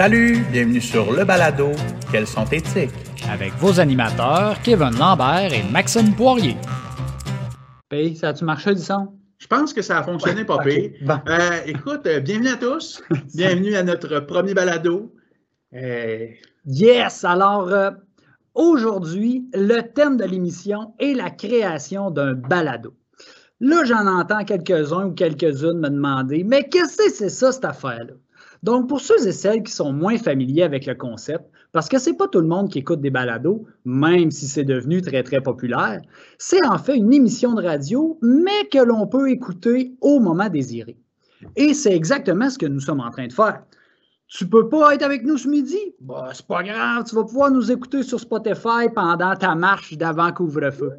Salut, bienvenue sur Le Balado. Quels sont éthiques? Avec vos animateurs, Kevin Lambert et Maxime Poirier. Paye, ça a-tu marché du son? Je pense que ça a fonctionné pas bon. Euh, écoute, euh, bienvenue à tous. bienvenue à notre premier balado. Euh, Yes! Alors, euh, aujourd'hui, le thème de l'émission est la création d'un balado. Là, j'en entends quelques-uns ou quelques-unes me demander, mais qu'est-ce que c'est ça, cette affaire-là? Donc, pour ceux et celles qui sont moins familiers avec le concept, parce que c'est pas tout le monde qui écoute des balados, même si c'est devenu très, très populaire, c'est en fait une émission de radio, mais que l'on peut écouter au moment désiré. Et c'est exactement ce que nous sommes en train de faire. Tu peux pas être avec nous ce midi? Bah, c'est pas grave, tu vas pouvoir nous écouter sur Spotify pendant ta marche d'avant couvre-feu.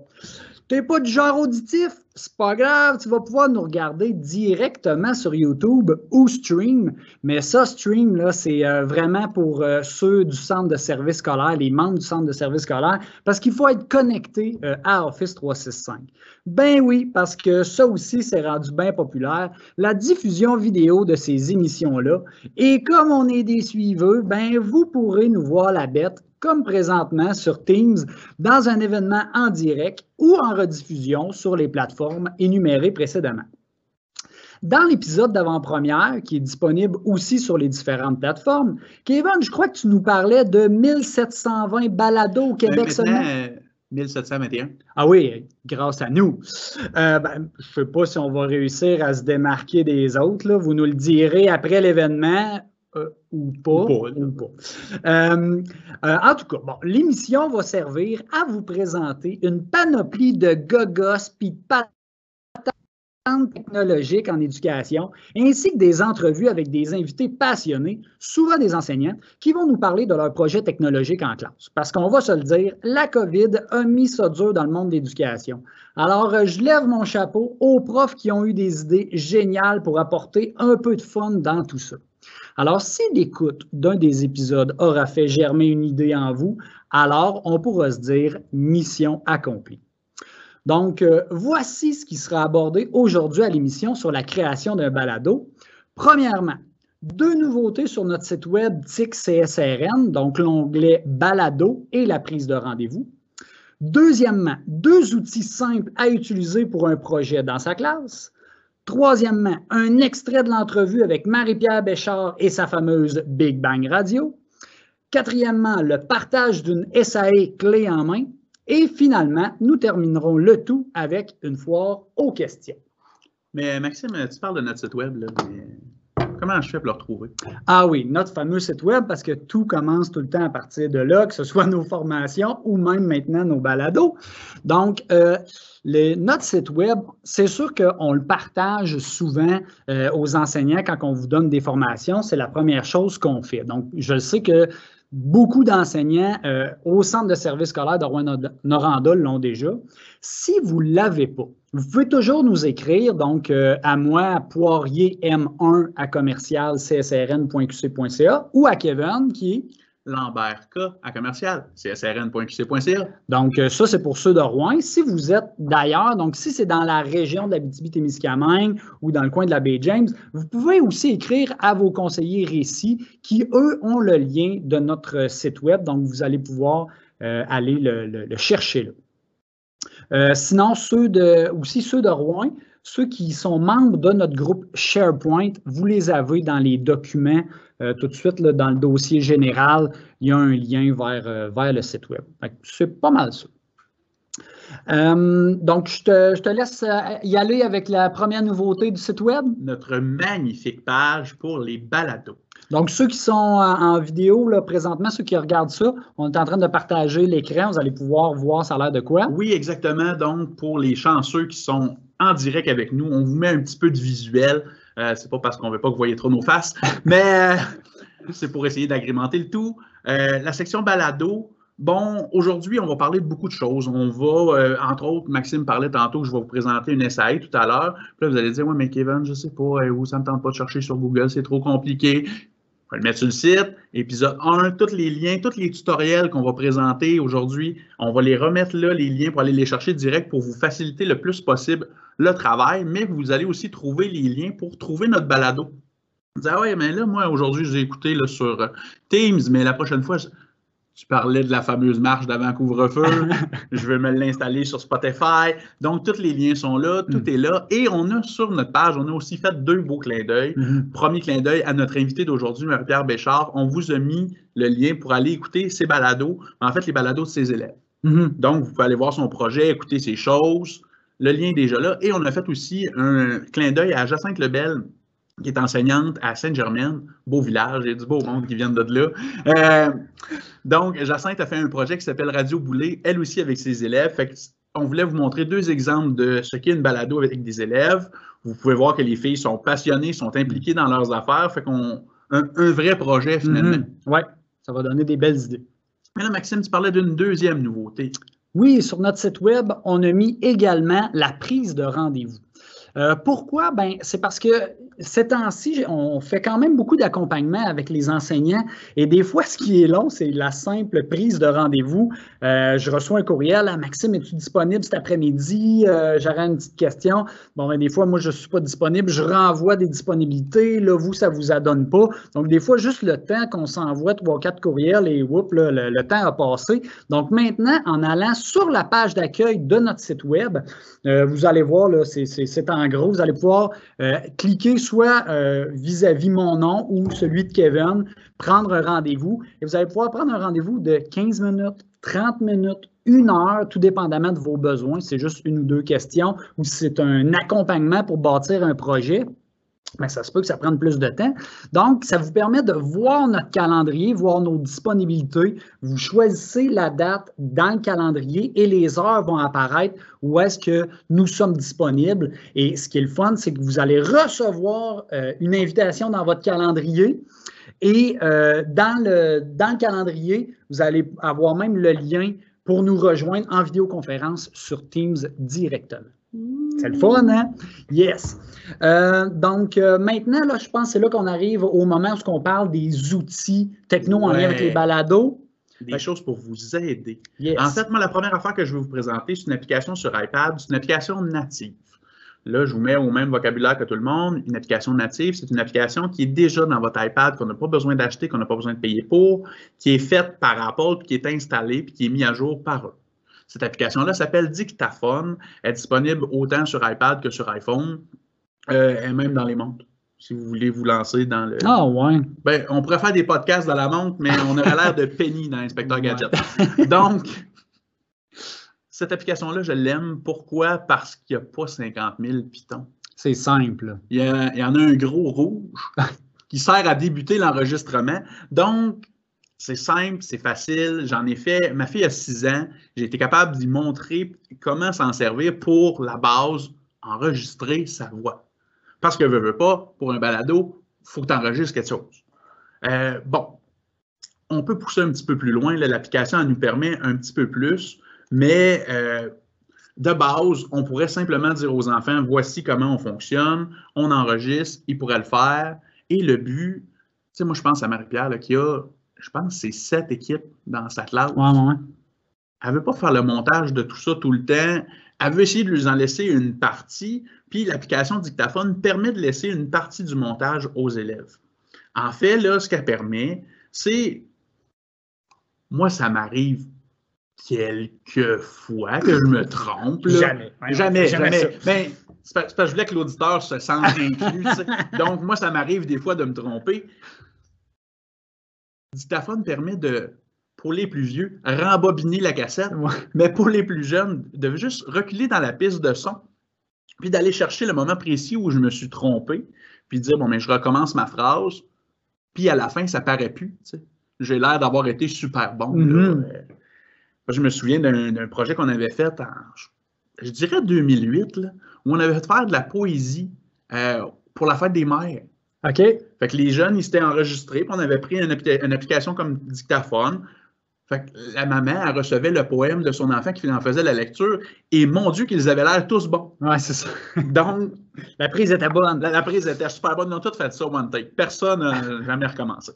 T'es pas du genre auditif? C'est pas grave, tu vas pouvoir nous regarder directement sur YouTube ou stream. Mais ça, stream, là, c'est euh, vraiment pour euh, ceux du centre de service scolaire, les membres du centre de service scolaire, parce qu'il faut être connecté euh, à Office 365. Ben oui, parce que ça aussi, c'est rendu bien populaire, la diffusion vidéo de ces émissions-là. Et comme on est des suiveux, ben vous pourrez nous voir la bête comme présentement sur Teams, dans un événement en direct ou en rediffusion sur les plateformes énumérées précédemment. Dans l'épisode d'avant-première, qui est disponible aussi sur les différentes plateformes, Kevin, je crois que tu nous parlais de 1720 balados au Québec maintenant, seulement. euh, 1721. Ah oui, grâce à nous. Euh, ben, je ne sais pas si on va réussir à se démarquer des autres. là. Vous nous le direz après l'événement. Ou pas. Ou pas. ou pas. Euh, euh, en tout cas, bon, l'émission va servir à vous présenter une panoplie de gogos puis de patentes technologiques en éducation, ainsi que des entrevues avec des invités passionnés, souvent des enseignants, qui vont nous parler de leurs projets technologiques en classe. Parce qu'on va se le dire, la COVID a mis ça dur dans le monde de l'éducation. Alors, euh, je lève mon chapeau aux profs qui ont eu des idées géniales pour apporter un peu de fun dans tout ça. Alors, si l'écoute d'un des épisodes aura fait germer une idée en vous, alors on pourra se dire mission accomplie. Donc, euh, voici ce qui sera abordé aujourd'hui à l'émission sur la création d'un balado. Premièrement, deux nouveautés sur notre site web TIC CSRN, donc l'onglet balado et la prise de rendez-vous. Deuxièmement, deux outils simples à utiliser pour un projet dans sa classe. Troisièmement, un extrait de l'entrevue avec Marie-Pierre Béchard et sa fameuse Big Bang Radio. Quatrièmement, le partage d'une SAE clé en main. Et finalement, nous terminerons le tout avec une foire aux questions. Mais Maxime, tu parles de notre site web, là, comment je fais pour le retrouver? Ah oui, notre fameux site web, parce que tout commence tout le temps à partir de là, que ce soit nos formations ou même maintenant nos balados. Donc, euh, notre site web, c'est sûr qu'on le partage souvent euh, aux enseignants quand on vous donne des formations. C'est la première chose qu'on fait. Donc, je sais que beaucoup d'enseignants euh, au centre de service scolaire de Rouen-Noranda l'ont déjà. Si vous ne l'avez pas, vous pouvez toujours nous écrire, donc euh, à moi, Poirier M1 à commercial csrn.qc.ca ou à Kevin qui est Lambert K à commercial, csrn.qc.ca. Donc, euh, ça, c'est pour ceux de Rouen. Si vous êtes d'ailleurs, donc si c'est dans la région d'Abitibi-Témiscamingue ou dans le coin de la baie James, vous pouvez aussi écrire à vos conseillers récits qui, eux, ont le lien de notre site web. Donc, vous allez pouvoir euh, aller le, le- le chercher là. Euh, sinon, ceux de, aussi ceux de Rouen, ceux qui sont membres de notre groupe SharePoint, vous les avez dans les documents euh, tout de suite dans le dossier général. Il y a un lien vers, euh, vers le site web. C'est pas mal ça. Donc, je te, je te laisse y aller avec la première nouveauté du site web. Notre magnifique page pour les balados. Donc, ceux qui sont en, vidéo là, présentement, ceux qui regardent ça, on est en train de partager l'écran. Vous allez pouvoir voir ça a l'air de quoi? Oui, exactement. Donc, pour les chanceux qui sont en direct avec nous, on vous met un petit peu de visuel. Euh, c'est pas parce qu'on veut pas que vous voyez trop nos faces, mais euh, c'est pour essayer d'agrémenter le tout. Euh, la section balado, bon, aujourd'hui, on va parler de beaucoup de choses. On va, euh, entre autres, Maxime parlait tantôt je vais vous présenter une SAE tout à l'heure. Puis là, vous allez dire, oui, mais Kevin, je sais pas, ça me tente pas de chercher sur Google, c'est trop compliqué. Va le mettre sur le site. Épisode 1, tous les liens, tous les tutoriels qu'on va présenter aujourd'hui, on va les remettre là, les liens pour aller les chercher direct pour vous faciliter le plus possible le travail, mais vous allez aussi trouver les liens pour trouver notre balado. On dit, ah ouais, mais là, moi, aujourd'hui, j'ai écouté sur euh, Teams, mais la prochaine fois, tu parlais de la fameuse marche d'avant couvre-feu. je vais me l'installer sur Spotify. Donc, tous les liens sont là, tout Mm. est là. Et on a sur notre page, on a aussi fait deux beaux clins d'œil. Premier clin d'œil à notre invité d'aujourd'hui, Marie-Pierre Béchard. On vous a mis le lien pour aller écouter ses balados, en fait, les balados de ses élèves. Mhm. Donc, vous pouvez aller voir son projet, écouter ses choses. Le lien est déjà là. Et on a fait aussi un clin d'œil à Jacinthe Lebel, qui est enseignante à Sainte-Germaine. Beau village, il y a du beau monde qui vient de là. Euh, donc, Jacinthe a fait un projet qui s'appelle Radio Boulet, elle aussi avec ses élèves. Fait on voulait vous montrer deux exemples de ce qu'est une balado avec des élèves. Vous pouvez voir que les filles sont passionnées, sont impliquées dans leurs affaires. Fait qu'on un, un vrai projet finalement. Mhm. Ouais, ça va donner des belles idées. Mais là, Maxime, tu parlais d'une deuxième nouveauté. Oui, sur notre site web, on a mis également la prise de rendez-vous. Euh, pourquoi? Ben, c'est parce que ces temps-ci, on fait quand même beaucoup d'accompagnement avec les enseignants et des fois, ce qui est long, c'est la simple prise de rendez-vous. Euh, je reçois un courriel, Ah, Maxime, es-tu disponible cet après-midi? Euh, J'aurais une petite question. Bon, ben, des fois, moi, je ne suis pas disponible, je renvoie des disponibilités. Là, vous, ça ne vous adonne pas. Donc, des fois, juste le temps qu'on s'envoie trois, quatre courriels et whoop, le, temps a passé. Donc, maintenant, en allant sur la page d'accueil de notre site web, euh, vous allez voir, c'est- en gros, vous allez pouvoir euh, cliquer soit euh, vis-à-vis mon nom ou celui de Kevin, prendre un rendez-vous et vous allez pouvoir prendre un rendez-vous de 15 minutes, 30 minutes, une heure, tout dépendamment de vos besoins. C'est juste une ou deux questions ou c'est un accompagnement pour bâtir un projet. Ben, ça se peut que ça prenne plus de temps. Donc, ça vous permet de voir notre calendrier, voir nos disponibilités. Vous choisissez la date dans le calendrier et les heures vont apparaître où est-ce que nous sommes disponibles. Et ce qui est le fun, c'est que vous allez recevoir euh, une invitation dans votre calendrier. Et euh, dans, le, dans le calendrier, vous allez avoir même le lien pour nous rejoindre en vidéoconférence sur Teams directement. C'est le fun, hein? Yes. Euh, donc, euh, maintenant, là, je pense que c'est là qu'on arrive au moment où on parle des outils techno en lien avec les balados. Des choses pour vous aider. Yes. En fait, moi, la première affaire que je vais vous présenter, c'est une application sur iPad, c'est une application native. Là, je vous mets au même vocabulaire que tout le monde. Une application native, c'est une application qui est déjà dans votre iPad, qu'on n'a pas besoin d'acheter, qu'on n'a pas besoin de payer pour, qui est faite par Apple, puis qui est installée, puis qui est mise à jour par eux. Cette application-là s'appelle Dictaphone. Elle est disponible autant sur iPad que sur iPhone, euh, et même dans les montres, si vous voulez vous lancer dans le... Ah, ouais. Ben, on pourrait faire des podcasts dans la montre, mais on aurait l'air de Penny dans Inspecteur Ouais. Gadget. Donc, cette application-là, je l'aime. Pourquoi? Parce qu'il n'y a pas 50 000 pitons. C'est simple. Il y, a- il y en a un gros rouge qui sert à débuter l'enregistrement. Donc, c'est simple, c'est facile. J'en ai fait. Ma fille a 6 ans. J'ai été capable d'y montrer comment s'en servir pour la base, enregistrer sa voix. Parce que, veux, veux pas, pour un balado, il faut que tu enregistres quelque chose. Euh, bon, on peut pousser un petit peu plus loin. L'application nous permet un petit peu plus, mais euh, de base, on pourrait simplement dire aux enfants voici comment on fonctionne, on enregistre, ils pourraient le faire. Et le but, tu sais, moi, je pense à Marie-Pierre qui a, je pense, c'est sept équipes dans sa classe. Ouais, ouais. Elle veut pas faire le montage de tout ça tout le temps. Elle veut essayer de lui en laisser une partie, puis l'application Dictaphone permet de laisser une partie du montage aux élèves. En fait, là, ce qu'elle permet, c'est. Moi, ça m'arrive quelques fois que je me trompe. là. Jamais. Ouais, Jamais, jamais jamais. Mais c'est parce que je voulais que l'auditeur se sente inclus. Donc, moi, ça m'arrive des fois de me tromper. Dictaphone permet de, pour les plus vieux, rembobiner la cassette, mais pour les plus jeunes, de juste reculer dans la piste de son, puis d'aller chercher le moment précis où je me suis trompé, puis dire, bon, mais je recommence ma phrase, puis à la fin, ça paraît plus. J'ai l'air d'avoir été super bon. moi, je me souviens d'un projet qu'on avait fait en, je, je dirais 2008, là, où on avait fait faire de la poésie euh, pour la fête des mères. OK? Fait que les jeunes, ils s'étaient enregistrés, puis on avait pris une, appli- une application comme dictaphone. Fait que la maman, elle recevait le poème de son enfant qui en faisait la lecture, et mon Dieu, qu'ils avaient l'air tous bons. Ouais, c'est ça. Donc, La prise était bonne. la, la prise était super bonne. Ils ont tous fait ça one take. Personne n'a jamais recommencé.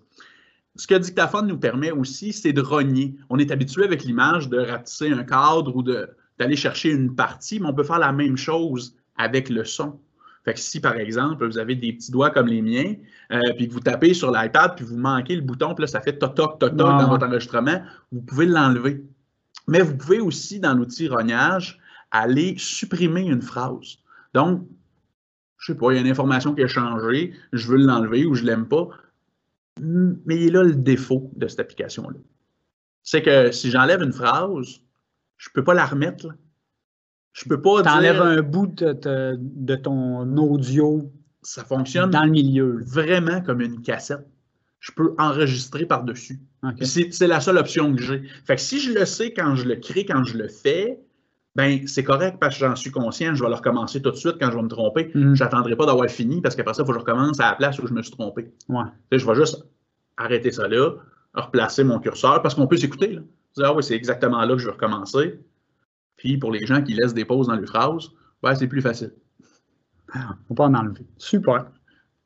Ce que Dictaphone nous permet aussi, c'est de rogner. On est habitué avec l'image de ratisser un cadre ou d'aller chercher une partie, mais on peut faire la même chose avec le son. Fait que si, par exemple, vous avez des petits doigts comme les miens, euh, puis que vous tapez sur l'iPad, puis vous manquez le bouton, puis là, ça fait toc-toc, toc-toc dans votre enregistrement, vous pouvez l'enlever. Mais vous pouvez aussi, dans l'outil rognage, aller supprimer une phrase. Donc, je sais pas, il y a une information qui a changé, je veux l'enlever ou je l'aime pas. Mais il est là le défaut de cette application-là. C'est que si j'enlève une phrase, je peux pas la remettre. Là. Je peux pas Tu enlèves dire un bout de, de- de ton audio ça fonctionne dans le milieu. vraiment comme une cassette. Je peux enregistrer par-dessus. C'est la seule option que j'ai. Fait que si je le sais quand je le crée, quand je le fais, ben c'est correct parce que j'en suis conscient. Je vais le recommencer tout de suite quand je vais me tromper. Je n'attendrai pas d'avoir fini parce qu'après ça, il faut que je recommence à la place où je me suis trompé. Ouais. Je vais juste arrêter ça là, replacer mon curseur parce qu'on peut s'écouter. ah oui, c'est exactement là que je vais recommencer. Puis pour les gens qui laissent des pauses dans les phrases, ben, c'est plus facile. Faut pas en enlever. Super.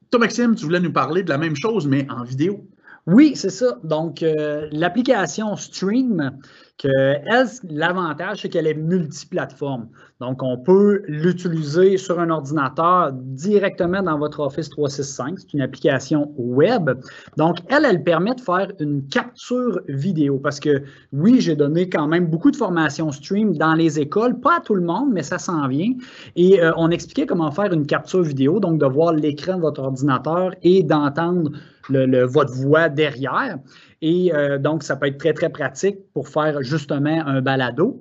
Toi, Maxime, tu voulais nous parler de la même chose, mais en vidéo. Oui, c'est ça. Donc, euh, l'application Stream, elle, l'avantage, c'est qu'elle est multiplateforme. Donc, on peut l'utiliser sur un ordinateur directement dans votre Office 365. C'est une application web. Donc, elle, elle permet de faire une capture vidéo parce que, oui, j'ai donné quand même beaucoup de formations Stream dans les écoles, pas à tout le monde, mais ça s'en vient. Et euh, on expliquait comment faire une capture vidéo, donc de voir l'écran de votre ordinateur et d'entendre votre voix derrière. Et euh, donc, ça peut être très, très pratique pour faire justement un balado.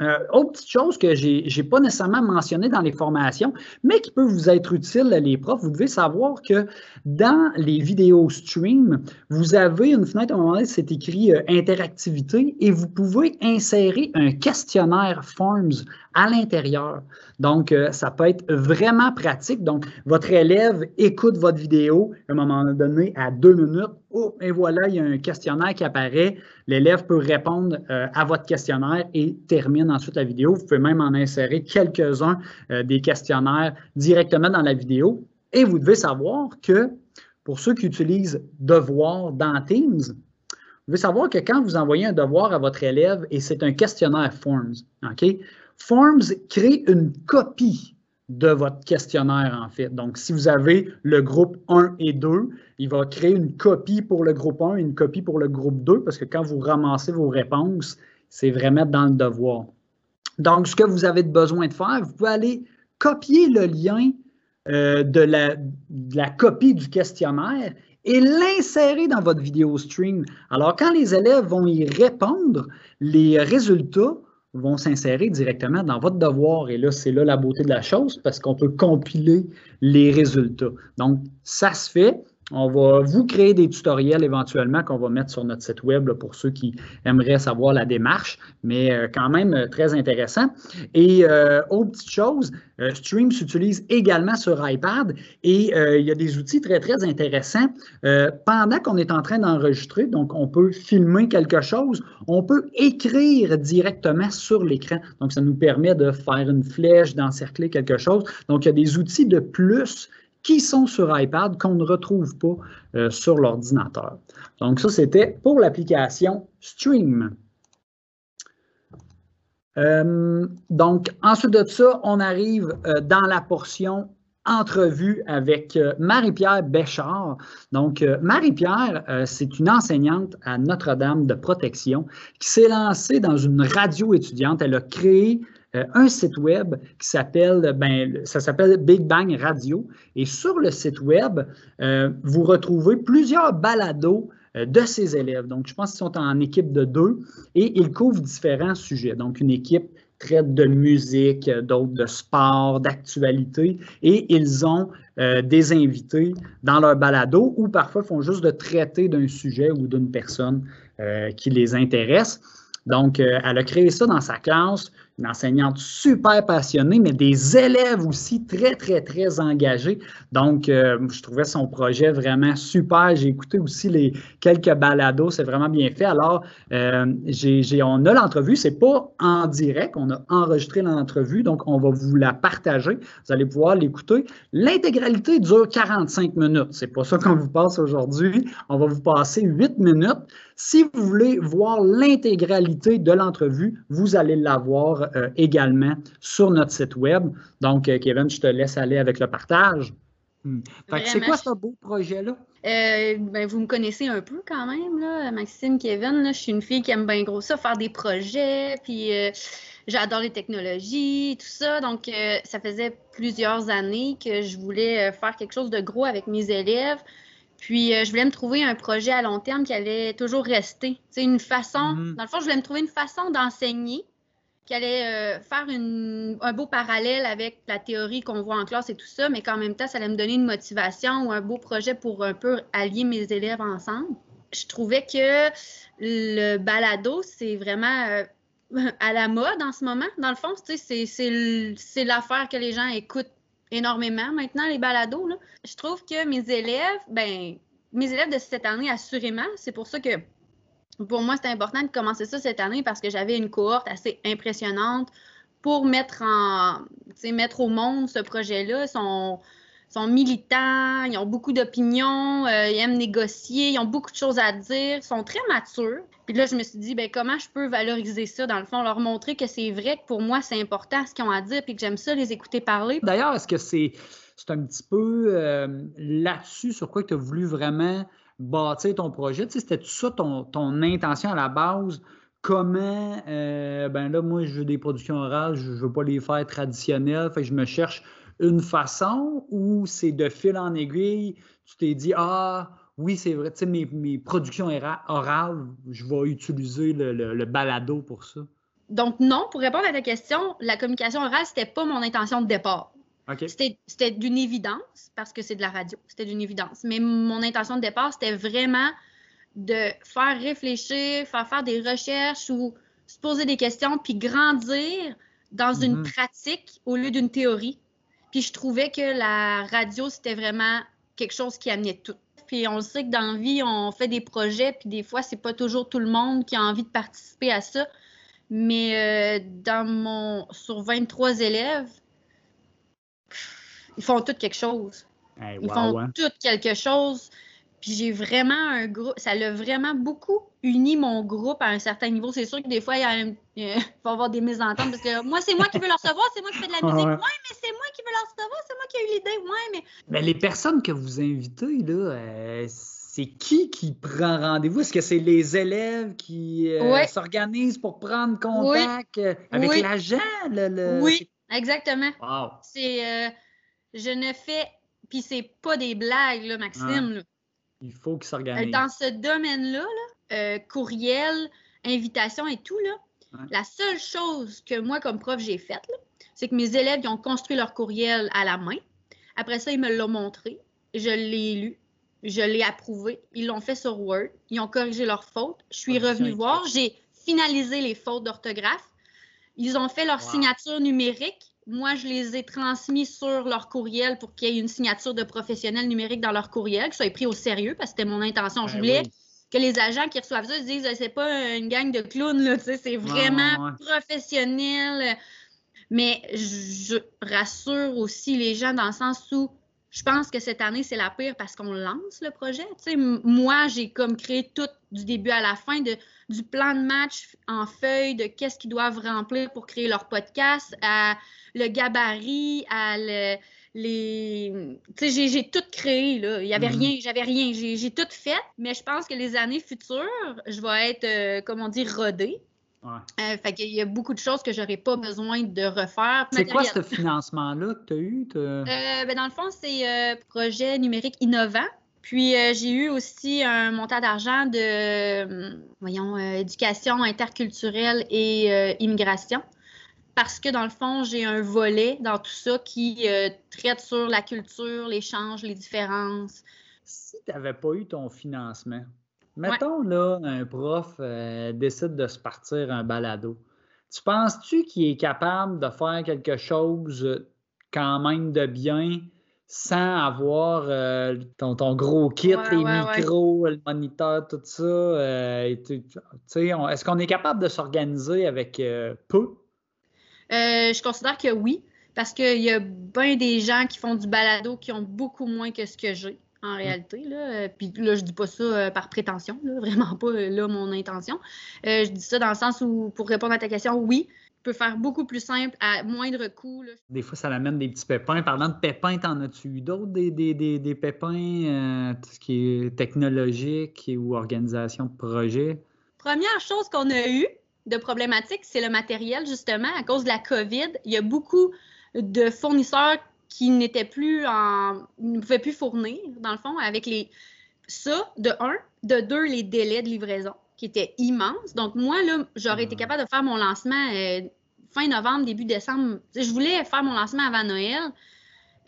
Euh, autre petite chose que j'ai n'ai pas nécessairement mentionné dans les formations, mais qui peut vous être utile, les profs, vous devez savoir que dans les vidéos stream, vous avez une fenêtre, à un moment donné, c'est écrit euh, interactivité et vous pouvez insérer un questionnaire Forms à l'intérieur. Donc, euh, ça peut être vraiment pratique. Donc, votre élève écoute votre vidéo à un moment donné à deux minutes. Oh, et voilà, il y a un questionnaire qui apparaît. L'élève peut répondre euh, à votre questionnaire et termine ensuite la vidéo. Vous pouvez même en insérer quelques-uns euh, des questionnaires directement dans la vidéo. Et vous devez savoir que pour ceux qui utilisent Devoir dans Teams, vous devez savoir que quand vous envoyez un devoir à votre élève et c'est un questionnaire Forms, OK? Forms crée une copie de votre questionnaire, en fait. Donc, si vous avez le groupe 1 et 2, il va créer une copie pour le groupe 1 et une copie pour le groupe 2, parce que quand vous ramassez vos réponses, c'est vraiment dans le devoir. Donc, ce que vous avez besoin de faire, vous pouvez aller copier le lien euh, de, la, de la copie du questionnaire et l'insérer dans votre vidéo stream. Alors, quand les élèves vont y répondre, les résultats vont s'insérer directement dans votre devoir. Et là, c'est là la beauté de la chose parce qu'on peut compiler les résultats. Donc, ça se fait. On va vous créer des tutoriels éventuellement qu'on va mettre sur notre site web pour ceux qui aimeraient savoir la démarche, mais euh, quand même euh, très intéressant. Et euh, autre petite chose, Stream s'utilise également sur iPad et il y a des outils très, très intéressants. Pendant qu'on est en train d'enregistrer, donc on peut filmer quelque chose, on peut écrire directement sur l'écran. Donc, ça nous permet de faire une flèche, d'encercler quelque chose. Donc, il y a des outils de plus qui sont sur iPad qu'on ne retrouve pas euh, sur l'ordinateur. Donc, ça, c'était pour l'application Stream. Euh, donc, ensuite de ça, on arrive euh, dans la portion entrevue avec Marie-Pierre Béchard. Donc, Marie-Pierre, c'est une enseignante à Notre-Dame de protection qui s'est lancée dans une radio étudiante. Elle a créé un site web qui s'appelle, ben, ça s'appelle Big Bang Radio. Et sur le site web, euh, vous retrouvez plusieurs balados euh, de ses élèves. Donc, je pense qu'ils sont en équipe de deux et ils couvrent différents sujets. Donc, une équipe traite de musique, euh, d'autres de sport, d'actualité, et ils ont euh, des invités dans leur balado ou parfois font juste de traiter d'un sujet ou d'une personne euh, qui les intéresse. Donc, euh, elle a créé ça dans sa classe, une enseignante super passionnée, mais des élèves aussi très, très, très engagés. Donc, euh, je trouvais son projet vraiment super. J'ai écouté aussi les quelques balados, c'est vraiment bien fait. Alors, euh, on a l'entrevue, c'est pas en direct, on a enregistré l'entrevue, donc on va vous la partager. Vous allez pouvoir l'écouter. L'intégralité dure 45 minutes. C'est pas ça qu'on vous passe aujourd'hui. On va vous passer 8 minutes. Si vous voulez voir l'intégralité de l'entrevue, vous allez l'avoir voir euh, également sur notre site web. Donc, euh, Kevin, je te laisse aller avec le partage. Hmm. C'est quoi ce beau projet-là? Euh, ben, vous me connaissez un peu quand même, là, Maxime, Kevin. je suis une fille qui aime bien gros ça, faire des projets, puis j'adore les technologies, tout ça. Donc, ça faisait plusieurs années que je voulais faire quelque chose de gros avec mes élèves. Puis, je voulais me trouver un projet à long terme qui allait toujours rester. C'est une façon, mm-hmm. dans le fond, je voulais me trouver une façon d'enseigner qui allait euh, faire un beau parallèle avec la théorie qu'on voit en classe et tout ça, mais qu'en même temps, ça allait me donner une motivation ou un beau projet pour un peu allier mes élèves ensemble. Je trouvais que le balado, c'est vraiment euh, à la mode en ce moment. Dans le fond, c'est l'affaire que les gens écoutent énormément maintenant, les balados. Je trouve que mes élèves, ben, mes élèves de cette année, assurément, c'est pour ça que pour moi, c'était important de commencer ça cette année parce que j'avais une cohorte assez impressionnante pour mettre en mettre au monde ce projet-là. Ils sont, sont, militants, ils ont beaucoup d'opinions, euh, ils aiment négocier, ils ont beaucoup de choses à dire, ils sont très matures. Puis là, je me suis dit, ben, comment je peux valoriser ça, dans le fond, leur montrer que c'est vrai que pour moi, c'est important ce qu'ils ont à dire, puis que j'aime ça les écouter parler. D'ailleurs, est-ce que c'est un petit peu euh, là-dessus sur quoi tu as voulu vraiment bâtir ton projet? C'était tout ça ton, ton, intention à la base? Comment, euh, ben là, moi, je veux des productions orales, je ne veux pas les faire traditionnelles, fait je me cherche une façon ou c'est de fil en aiguille, tu t'es dit, ah, oui, c'est vrai, tu sais, mes, mes, productions orales, je vais utiliser le, le, balado pour ça. Donc, non, pour répondre à ta question, la communication orale, c'était pas mon intention de départ. C'était d'une évidence parce que c'est de la radio. C'était d'une évidence. Mais mon intention de départ, c'était vraiment de faire réfléchir, faire faire des recherches ou se poser des questions, puis grandir dans une mm-hmm. pratique au lieu d'une théorie. Puis je trouvais que la radio, c'était vraiment quelque chose qui amenait tout. Puis on sait que dans la vie, on fait des projets, puis des fois, c'est pas toujours tout le monde qui a envie de participer à ça. Mais euh, dans mon sur 23 élèves, ils font tout quelque chose. ils font tout quelque chose. Puis j'ai vraiment un groupe, ça l'a vraiment beaucoup uni mon groupe à un certain niveau. C'est sûr que des fois, il, y a il va y avoir des mésententes parce que moi, c'est moi qui veux leur recevoir, c'est moi qui fais de la musique. Ouais, mais c'est moi qui veux leur recevoir, c'est moi qui ai eu l'idée. Ouais, mais. Mais les personnes que vous invitez, là, euh, c'est qui qui prend rendez-vous? Est-ce que c'est les élèves qui euh, s'organisent pour prendre contact euh, avec l'agent? Oui, exactement. C'est je ne fais. Puis c'est pas des blagues, là, Maxime. Il faut qu'ils s'organisent. Dans ce domaine-là, euh, courriel, invitation et tout, là, la seule chose que moi, comme prof, j'ai faite, c'est que mes élèves ils ont construit leur courriel à la main. Après ça, ils me l'ont montré. Je l'ai lu. Je l'ai approuvé. Ils l'ont fait sur Word. Ils ont corrigé leurs fautes. Je suis revenue voir. J'ai finalisé les fautes d'orthographe. Ils ont fait leur signature numérique moi, je les ai transmis sur leur courriel pour qu'il y ait une signature de professionnel numérique dans leur courriel, que soit pris au sérieux, parce que c'était mon intention. je ben voulais que les agents qui reçoivent ça se disent c'est pas une gang de clowns, là, c'est vraiment professionnel. Mais je rassure aussi les gens dans le sens où je pense que cette année, c'est la pire parce qu'on lance le projet. moi, j'ai comme créé tout du début à la fin, de, du plan de match en feuille, de qu'est-ce qu'ils doivent remplir pour créer leur podcast, à le gabarit, à les. Tu sais, j'ai tout créé, là. Il n'y avait mhm. rien, j'avais rien. J'ai tout fait, mais je pense que les années futures, je vais être, euh, comme on dit, rodée. Euh, fait qu'il y a beaucoup de choses que j'aurais pas besoin de refaire. C'est quoi ce financement-là que tu as eu? Euh, ben, dans le fond, c'est euh, projet numérique innovant. Puis j'ai eu aussi un montant d'argent de, voyons, éducation interculturelle et immigration. Parce que dans le fond, j'ai un volet dans tout ça qui traite sur la culture, l'échange, les différences. Si tu n'avais pas eu ton financement, Mettons, là, un prof euh, décide de se partir un balado. Tu penses-tu qu'il est capable de faire quelque chose euh, quand même de bien sans avoir euh, ton, gros kit, les micros, le moniteur, tout ça? Est-ce qu'on est capable de s'organiser avec peu? je considère que oui, parce qu'il y a bien des gens qui font du balado qui ont beaucoup moins que ce que j'ai en réalité. Là. Euh, puis là, je dis pas ça euh, par prétention, là, vraiment pas euh, là mon intention. je dis ça dans le sens où, pour répondre à ta question, oui. peut faire beaucoup plus simple à moindre coût. là. Des fois, ça amène des petits pépins. Parlant de pépins, t'en as-tu eu d'autres, des, des, des, des pépins, euh, tout ce qui est technologique ou organisation de projet? Première chose qu'on a eu de problématique, c'est le matériel, justement. À cause de la COVID, il y a beaucoup de fournisseurs qui n'étaient plus en. ne pouvaient plus fournir, dans le fond, avec les. Ça, de un. De deux, les délais de livraison, qui étaient immenses. Donc, moi, là, j'aurais été Ouais. capable de faire mon lancement euh, fin novembre, début décembre. Je voulais faire mon lancement avant Noël.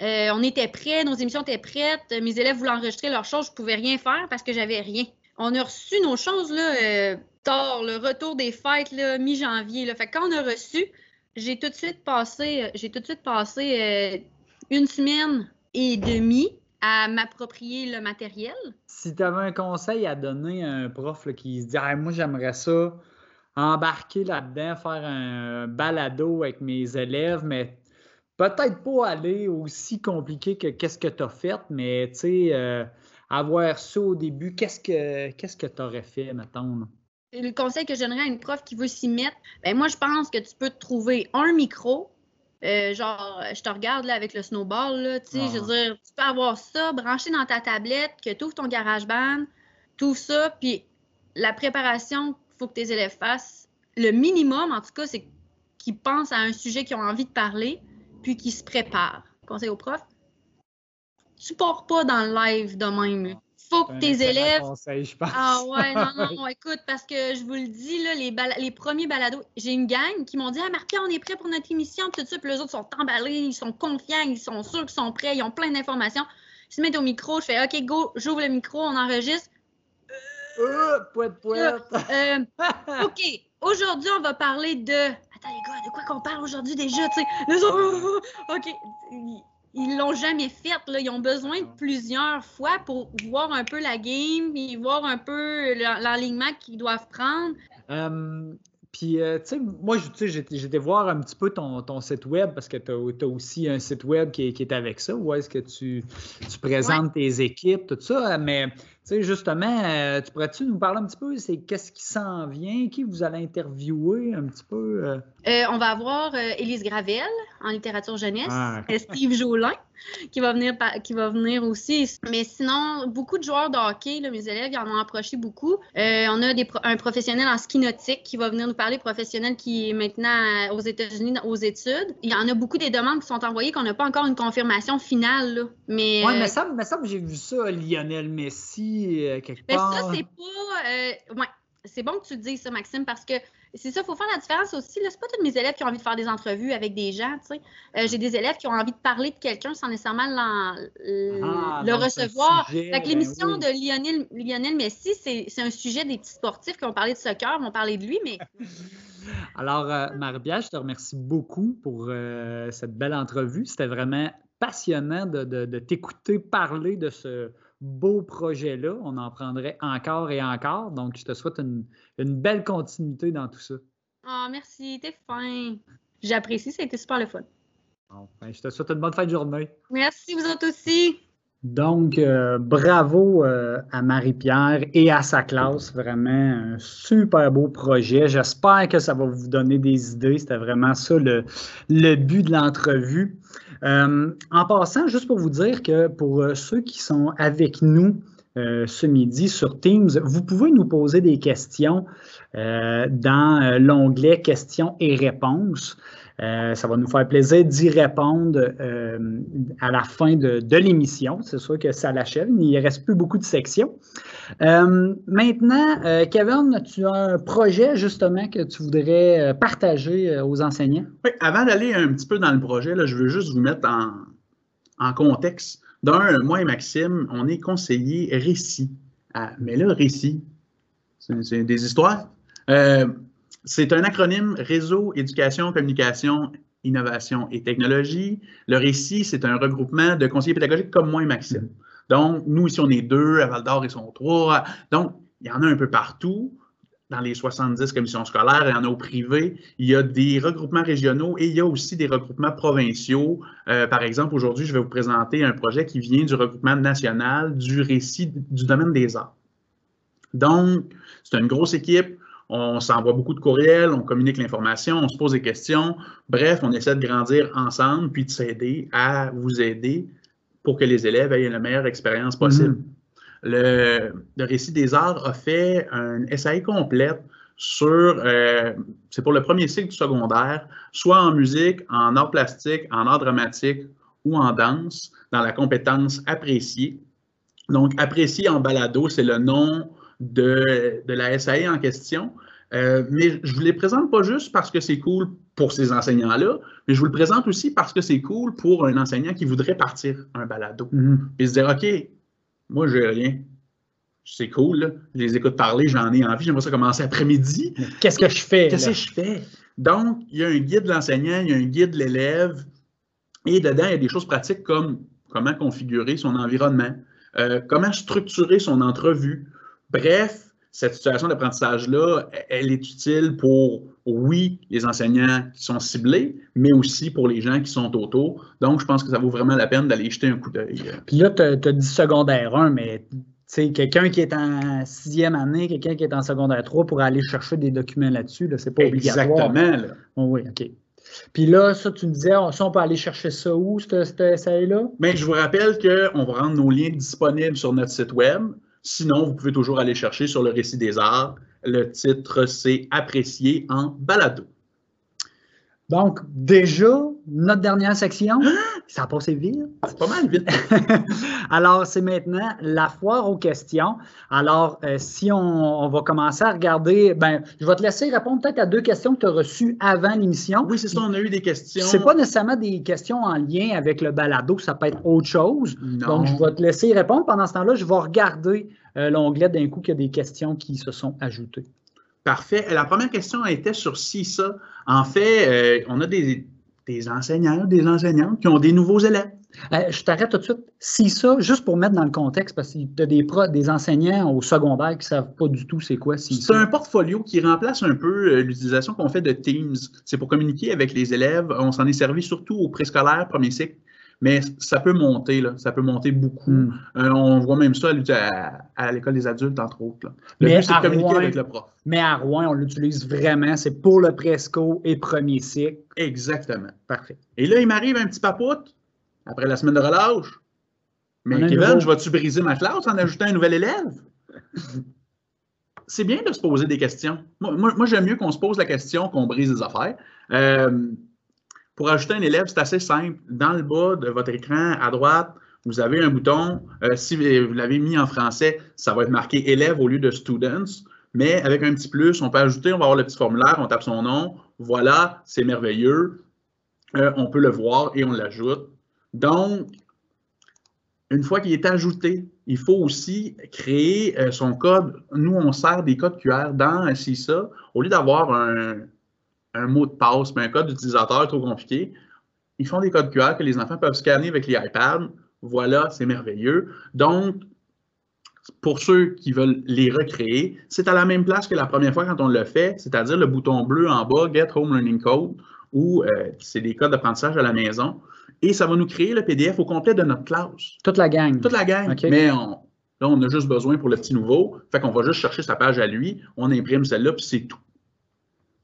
Euh, on était prêts, nos émissions étaient prêtes. Mes élèves voulaient enregistrer leurs choses. Je pouvais rien faire parce que j'avais rien. On a reçu nos choses là, euh, tard, le retour des fêtes là, mi-janvier. là. Fait que quand on a reçu, j'ai tout de suite passé, j'ai tout de suite passé une semaine et demie à m'approprier le matériel. Si tu avais un conseil à donner à un prof là, qui se dit Ah, Moi, j'aimerais ça, embarquer là-dedans, faire un balado avec mes élèves, mais peut-être pas aller aussi compliqué que qu'est-ce que tu as fait, mais tu sais, euh, avoir ça au début, qu'est-ce que qu'est-ce que tu aurais fait, mettons? là? Le conseil que je donnerais à une prof qui veut s'y mettre, ben moi, je pense que tu peux te trouver un micro. Euh, genre, je te regarde là avec le snowball, là, tu sais, je veux dire, tu peux avoir ça branché dans ta tablette, que tu ouvres ton GarageBand, tout ça, puis la préparation qu'il faut que tes élèves fassent, le minimum, en tout cas, c'est qu'ils pensent à un sujet qu'ils ont envie de parler, puis qu'ils se préparent. Conseil aux profs, tu pars pas dans le live de même. Faut que tes élèves conseil, je pense. ah ouais, non, non, écoute, parce que je vous le dis, là, les, premiers balados, j'ai une gang qui m'ont dit Ah, Marc-Pierre, on est prêt pour notre émission, tout ça, puis les autres sont emballés, ils sont confiants, ils sont sûrs qu'ils sont prêts, ils ont plein d'informations. Ils se mettent au micro, je fais OK, go, j'ouvre le micro, on enregistre. Euh, pouet, pouet. Euh, OK, aujourd'hui, on va parler de. Attends, les gars, de quoi qu'on parle aujourd'hui déjà, tu sais? Les autres, OK. Ils- l'ont jamais fait, là. Ils ont besoin de plusieurs fois pour voir un peu la game, puis voir un peu l'enlignement qu'ils doivent prendre. Euh, puis, euh, tu sais, moi, j'étais voir un petit peu ton, ton site web parce que tu as, aussi un site web qui est, qui est avec ça, où est-ce que tu, tu présentes tes équipes, tout ça. Mais, tu sais, justement, euh, tu pourrais-tu nous parler un petit peu, c'est qu'est-ce qui s'en vient, qui vous allez interviewer un petit peu? euh? Euh, on va avoir Élise Gravel en littérature jeunesse, Ah, et Steve Jolin qui va venir qui va venir aussi. Mais sinon, beaucoup de joueurs de hockey, là, mes élèves, ils en ont approché beaucoup. Euh, on a des un professionnel en ski nautique qui va venir nous parler, professionnel qui est maintenant aux États-Unis aux études. Il y en a beaucoup des demandes qui sont envoyées qu'on n'a pas encore une confirmation finale. là. Mais, Ouais, euh, mais ça, me semble que j'ai vu ça, Lionel Messi, euh, quelque mais part. ça, c'est pas. euh, ouais, c'est bon que tu le dises, ça, Maxime, parce que c'est ça, il faut faire la différence aussi. C'est pas tous mes élèves qui ont envie de faire des entrevues avec des gens, tu sais. Euh, j'ai des élèves qui ont envie de parler de quelqu'un sans nécessairement Ah, le recevoir. ben l'émission oui. de Lionel, Lionel Messi, c'est un sujet des petits sportifs qui ont parlé de soccer, vont parler de lui, mais Alors, euh, Marie-Pierre, je te remercie beaucoup pour euh, cette belle entrevue. C'était vraiment passionnant de, de- de t'écouter parler de ce beau projet-là. On en prendrait encore et encore. Donc, je te souhaite une, une belle continuité dans tout ça. oh, merci, t'es fin. J'apprécie, ça a été super le fun. Bon, ben, je te souhaite une bonne fin de journée. Merci, vous autres aussi. Donc, euh, bravo euh, à Marie-Pierre et à sa classe. Vraiment un super beau projet. J'espère que ça va vous donner des idées. C'était vraiment ça le, le but de l'entrevue. Euh, en passant, juste pour vous dire que pour euh, ceux qui sont avec nous euh, ce midi sur Teams, vous pouvez nous poser des questions dans l'onglet questions et réponses. Euh, ça va nous faire plaisir d'y répondre euh, à la fin de, l'émission. C'est sûr que ça l'achève. Il ne reste plus beaucoup de sections. Euh, maintenant, Kevin, tu as un projet justement que tu voudrais partager aux enseignants? Oui, avant d'aller un petit peu dans le projet, là, je veux juste vous mettre en, contexte. D'un, moi et Maxime, on est conseillers récit. Ah, mais là, récit, c'est c'est des histoires. C'est un acronyme Réseau, Éducation, Communication, Innovation et Technologie. Le récit, c'est un regroupement de conseillers pédagogiques comme moi et Maxime. Donc, nous, ici, on est deux, à Val d'Or, ils sont trois. Donc, il y en a un peu partout. Dans les 70 commissions scolaires, il y en a au privé. Il y a des regroupements régionaux et il y a aussi des regroupements provinciaux. Euh, par exemple, aujourd'hui, je vais vous présenter un projet qui vient du regroupement national du récit du domaine des arts. Donc, c'est une grosse équipe. On s'envoie beaucoup de courriels, on communique l'information, on se pose des questions. Bref, on essaie de grandir ensemble, puis de s'aider à vous aider pour que les élèves aient la meilleure expérience possible. Mhm. Le, le Récit des Arts a fait un essai complète sur, euh, c'est pour le premier cycle du secondaire, soit en musique, en art plastique, en art dramatique ou en danse, dans la compétence appréciée. Donc, apprécié en balado, c'est le nom de, de la SAE en question. Euh, mais je vous les présente pas juste parce que c'est cool pour ces enseignants-là, mais je vous le présente aussi parce que c'est cool pour un enseignant qui voudrait partir un balado. Mhm. Et se dire, OK, moi, j'ai rien. C'est cool, là. je les écoute parler, j'en ai envie, j'aimerais ça commencer après-midi. Qu'est-ce que je fais? Qu'est-ce que je fais? Donc, il y a un guide de l'enseignant, il y a un guide de l'élève, et dedans, il y a des choses pratiques comme comment configurer son environnement, euh, comment structurer son entrevue. Bref, cette situation d'apprentissage-là, elle est utile pour, oui, les enseignants qui sont ciblés, mais aussi pour les gens qui sont autour. Donc, je pense que ça vaut vraiment la peine d'aller jeter un coup d'œil. Puis là, tu as, dit secondaire 1, mais tu sais, quelqu'un qui est en sixième année, quelqu'un qui est en secondaire 3 pour aller chercher des documents là-dessus, là, c'est pas obligatoire. Exactement. Oh, oui, OK. Puis là, ça, tu me disais, on, ça, on peut aller chercher ça où, ce cet essai-là? Mais je vous rappelle qu'on va rendre nos liens disponibles sur notre site web. Sinon, vous pouvez toujours aller chercher sur le récit des arts. Le titre, c'est Apprécié en balado. Donc, déjà, notre dernière section, ça a passé vite. C'est pas mal vite. Alors, c'est maintenant la foire aux questions. Alors, euh, si on, on va commencer à regarder, ben, je vais te laisser répondre peut-être à deux questions que tu as reçues avant l'émission. Oui, c'est ça, on a eu des questions. C'est pas nécessairement des questions en lien avec le balado, ça peut être autre chose. Non. Donc, je vais te laisser répondre. Pendant ce temps-là, je vais regarder euh, l'onglet d'un coup qu'il y a des questions qui se sont ajoutées. Parfait. La première question était sur si ça. En fait, euh, on a des, des enseignants, des enseignantes qui ont des nouveaux élèves. Euh, je t'arrête tout de suite. Si ça, juste pour mettre dans le contexte, parce que tu as des, pro- des enseignants au secondaire qui ne savent pas du tout c'est quoi si C'est un portfolio qui remplace un peu euh, l'utilisation qu'on fait de Teams. C'est pour communiquer avec les élèves. On s'en est servi surtout au préscolaire, premier cycle, mais ça peut monter, là. ça peut monter beaucoup. Hmm. Euh, on voit même ça à, l'école des adultes, entre autres. là. Le Mais but, c'est de communiquer Rouen- avec le prof. Mais à Rouen, on l'utilise vraiment. C'est pour le presco et premier cycle. Exactement. Parfait. Et là, il m'arrive un petit papoute après la semaine de relâche. Mais Kevin, nouveau. je vais-tu briser ma classe en ajoutant un nouvel élève? C'est bien de se poser des questions. Moi, moi- moi, j'aime mieux qu'on se pose la question qu'on brise des affaires. Euh, pour ajouter un élève, c'est assez simple. Dans le bas de votre écran, à droite, vous avez un bouton. Euh, si vous l'avez mis en français, ça va être marqué élève au lieu de students. Mais avec un petit plus, on peut ajouter, on va avoir le petit formulaire, on tape son nom. Voilà, c'est merveilleux. Euh, on peut le voir et on l'ajoute. Donc, une fois qu'il est ajouté, il faut aussi créer euh, son code. Nous, on sert des codes QR dans CISA. Au lieu d'avoir un, un mot de passe, mais un code d'utilisateur trop compliqué, ils font des codes QR que les enfants peuvent scanner avec les iPads. Voilà, c'est merveilleux. Donc, pour ceux qui veulent les recréer, c'est à la même place que la première fois quand on le fait, c'est-à-dire le bouton bleu en bas, Get Home Learning Code, où euh, c'est des codes d'apprentissage à la maison. Et ça va nous créer le PDF au complet de notre classe. Toute la gang. Toute la gang. Mais on- là, on a juste besoin pour le petit nouveau. Fait qu'on va juste chercher sa page à lui, on imprime celle-là, puis c'est tout.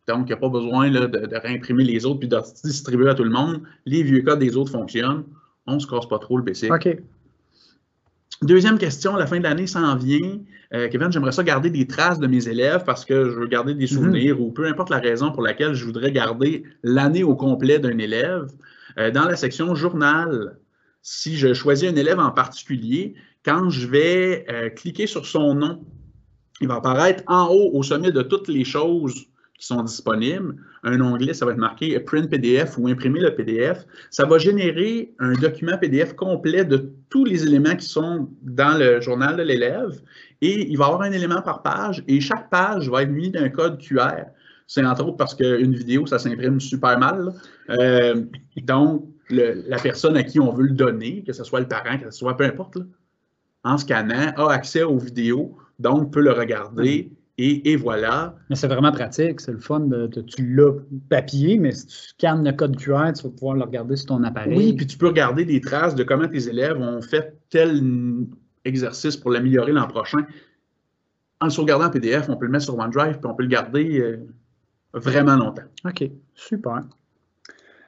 Donc, il n'y a pas besoin là, de, de réimprimer les autres puis de distribuer à tout le monde. Les vieux codes des autres fonctionnent. On ne se casse pas trop le BC. OK. Deuxième question, la fin de l'année s'en vient. Euh, Kevin, j'aimerais ça garder des traces de mes élèves parce que je veux garder des souvenirs ou peu importe la raison pour laquelle je voudrais garder l'année au complet d'un élève. Euh, dans la section journal, si je choisis un élève en particulier, quand je vais euh, cliquer sur son nom, il va apparaître en haut au sommet de toutes les choses qui sont disponibles. Un onglet, ça va être marqué Print PDF ou Imprimer le PDF. Ça va générer un document PDF complet de tous les éléments qui sont dans le journal de l'élève et il va y avoir un élément par page et chaque page va être munie d'un code QR. C'est entre autres parce qu'une vidéo, ça s'imprime super mal. Euh, donc, la personne à qui on veut le donner, que ce soit le parent, que ce soit peu importe, en scannant, a accès aux vidéos, donc peut le regarder et, et voilà. Mais c'est vraiment pratique, c'est le fun. De, de- tu l'as papier, mais si tu scannes le code QR, tu vas pouvoir le regarder sur ton appareil. Oui, puis tu peux regarder des traces de comment tes élèves ont fait tel exercice pour l'améliorer l'an prochain. en le sauvegardant en PDF, on peut le mettre sur OneDrive, puis on peut le garder euh, vraiment longtemps. OK, super.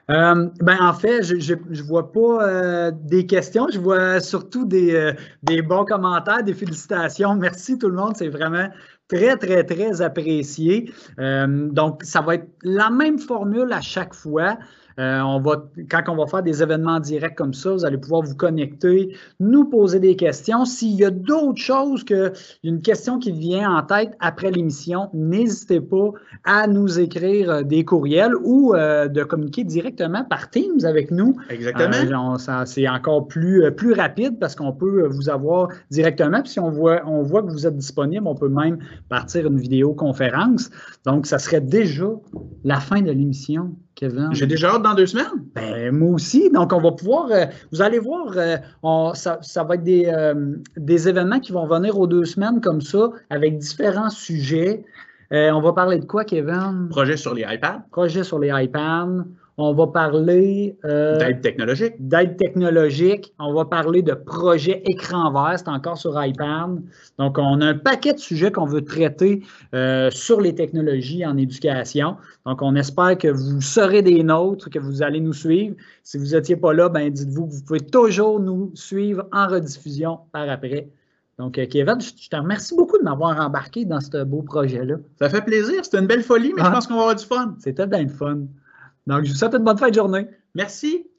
Euh, ben en fait, je ne vois pas euh, des questions, je vois surtout des, euh, des, bons commentaires, des félicitations. Merci tout le monde, c'est vraiment très, très, très apprécié. donc, ça va être la même formule à chaque fois. Euh, on va, quand on va faire des événements directs comme ça, vous allez pouvoir vous connecter, nous poser des questions. S'il y a d'autres choses, que, une question qui vient en tête après l'émission, n'hésitez pas à nous écrire euh, des courriels ou euh, de communiquer directement par Teams avec nous. Exactement. c'est encore plus, plus rapide parce qu'on peut vous avoir directement. Puis si on voit, on voit que vous êtes disponible, on peut même partir une vidéoconférence. Donc, ça serait déjà la fin de l'émission. J'ai déjà hâte dans deux semaines. Ben, moi aussi. Donc, on va pouvoir, euh, vous allez voir, euh, ça, va être des, euh, des, événements qui vont venir aux deux semaines comme ça, avec différents sujets. on va parler de quoi, Kevin? Projet sur les iPads. Projet sur les iPads. On va parler euh, d'aide technologique. D'aide technologique. On va parler de projet écran vert. C'est encore sur iPad. Donc, on a un paquet de sujets qu'on veut traiter euh, sur les technologies en éducation. Donc, on espère que vous serez des nôtres, que vous allez nous suivre. Si vous n'étiez pas là, ben dites-vous que vous pouvez toujours nous suivre en rediffusion par après. Donc, euh, Kevin, je te remercie beaucoup de m'avoir embarqué dans ce beau projet-là. Ça fait plaisir. C'était une belle folie, mais je ah. pense qu'on va avoir du fun. C'était bien le fun. Donc, je vous souhaite une bonne fin de journée. Merci.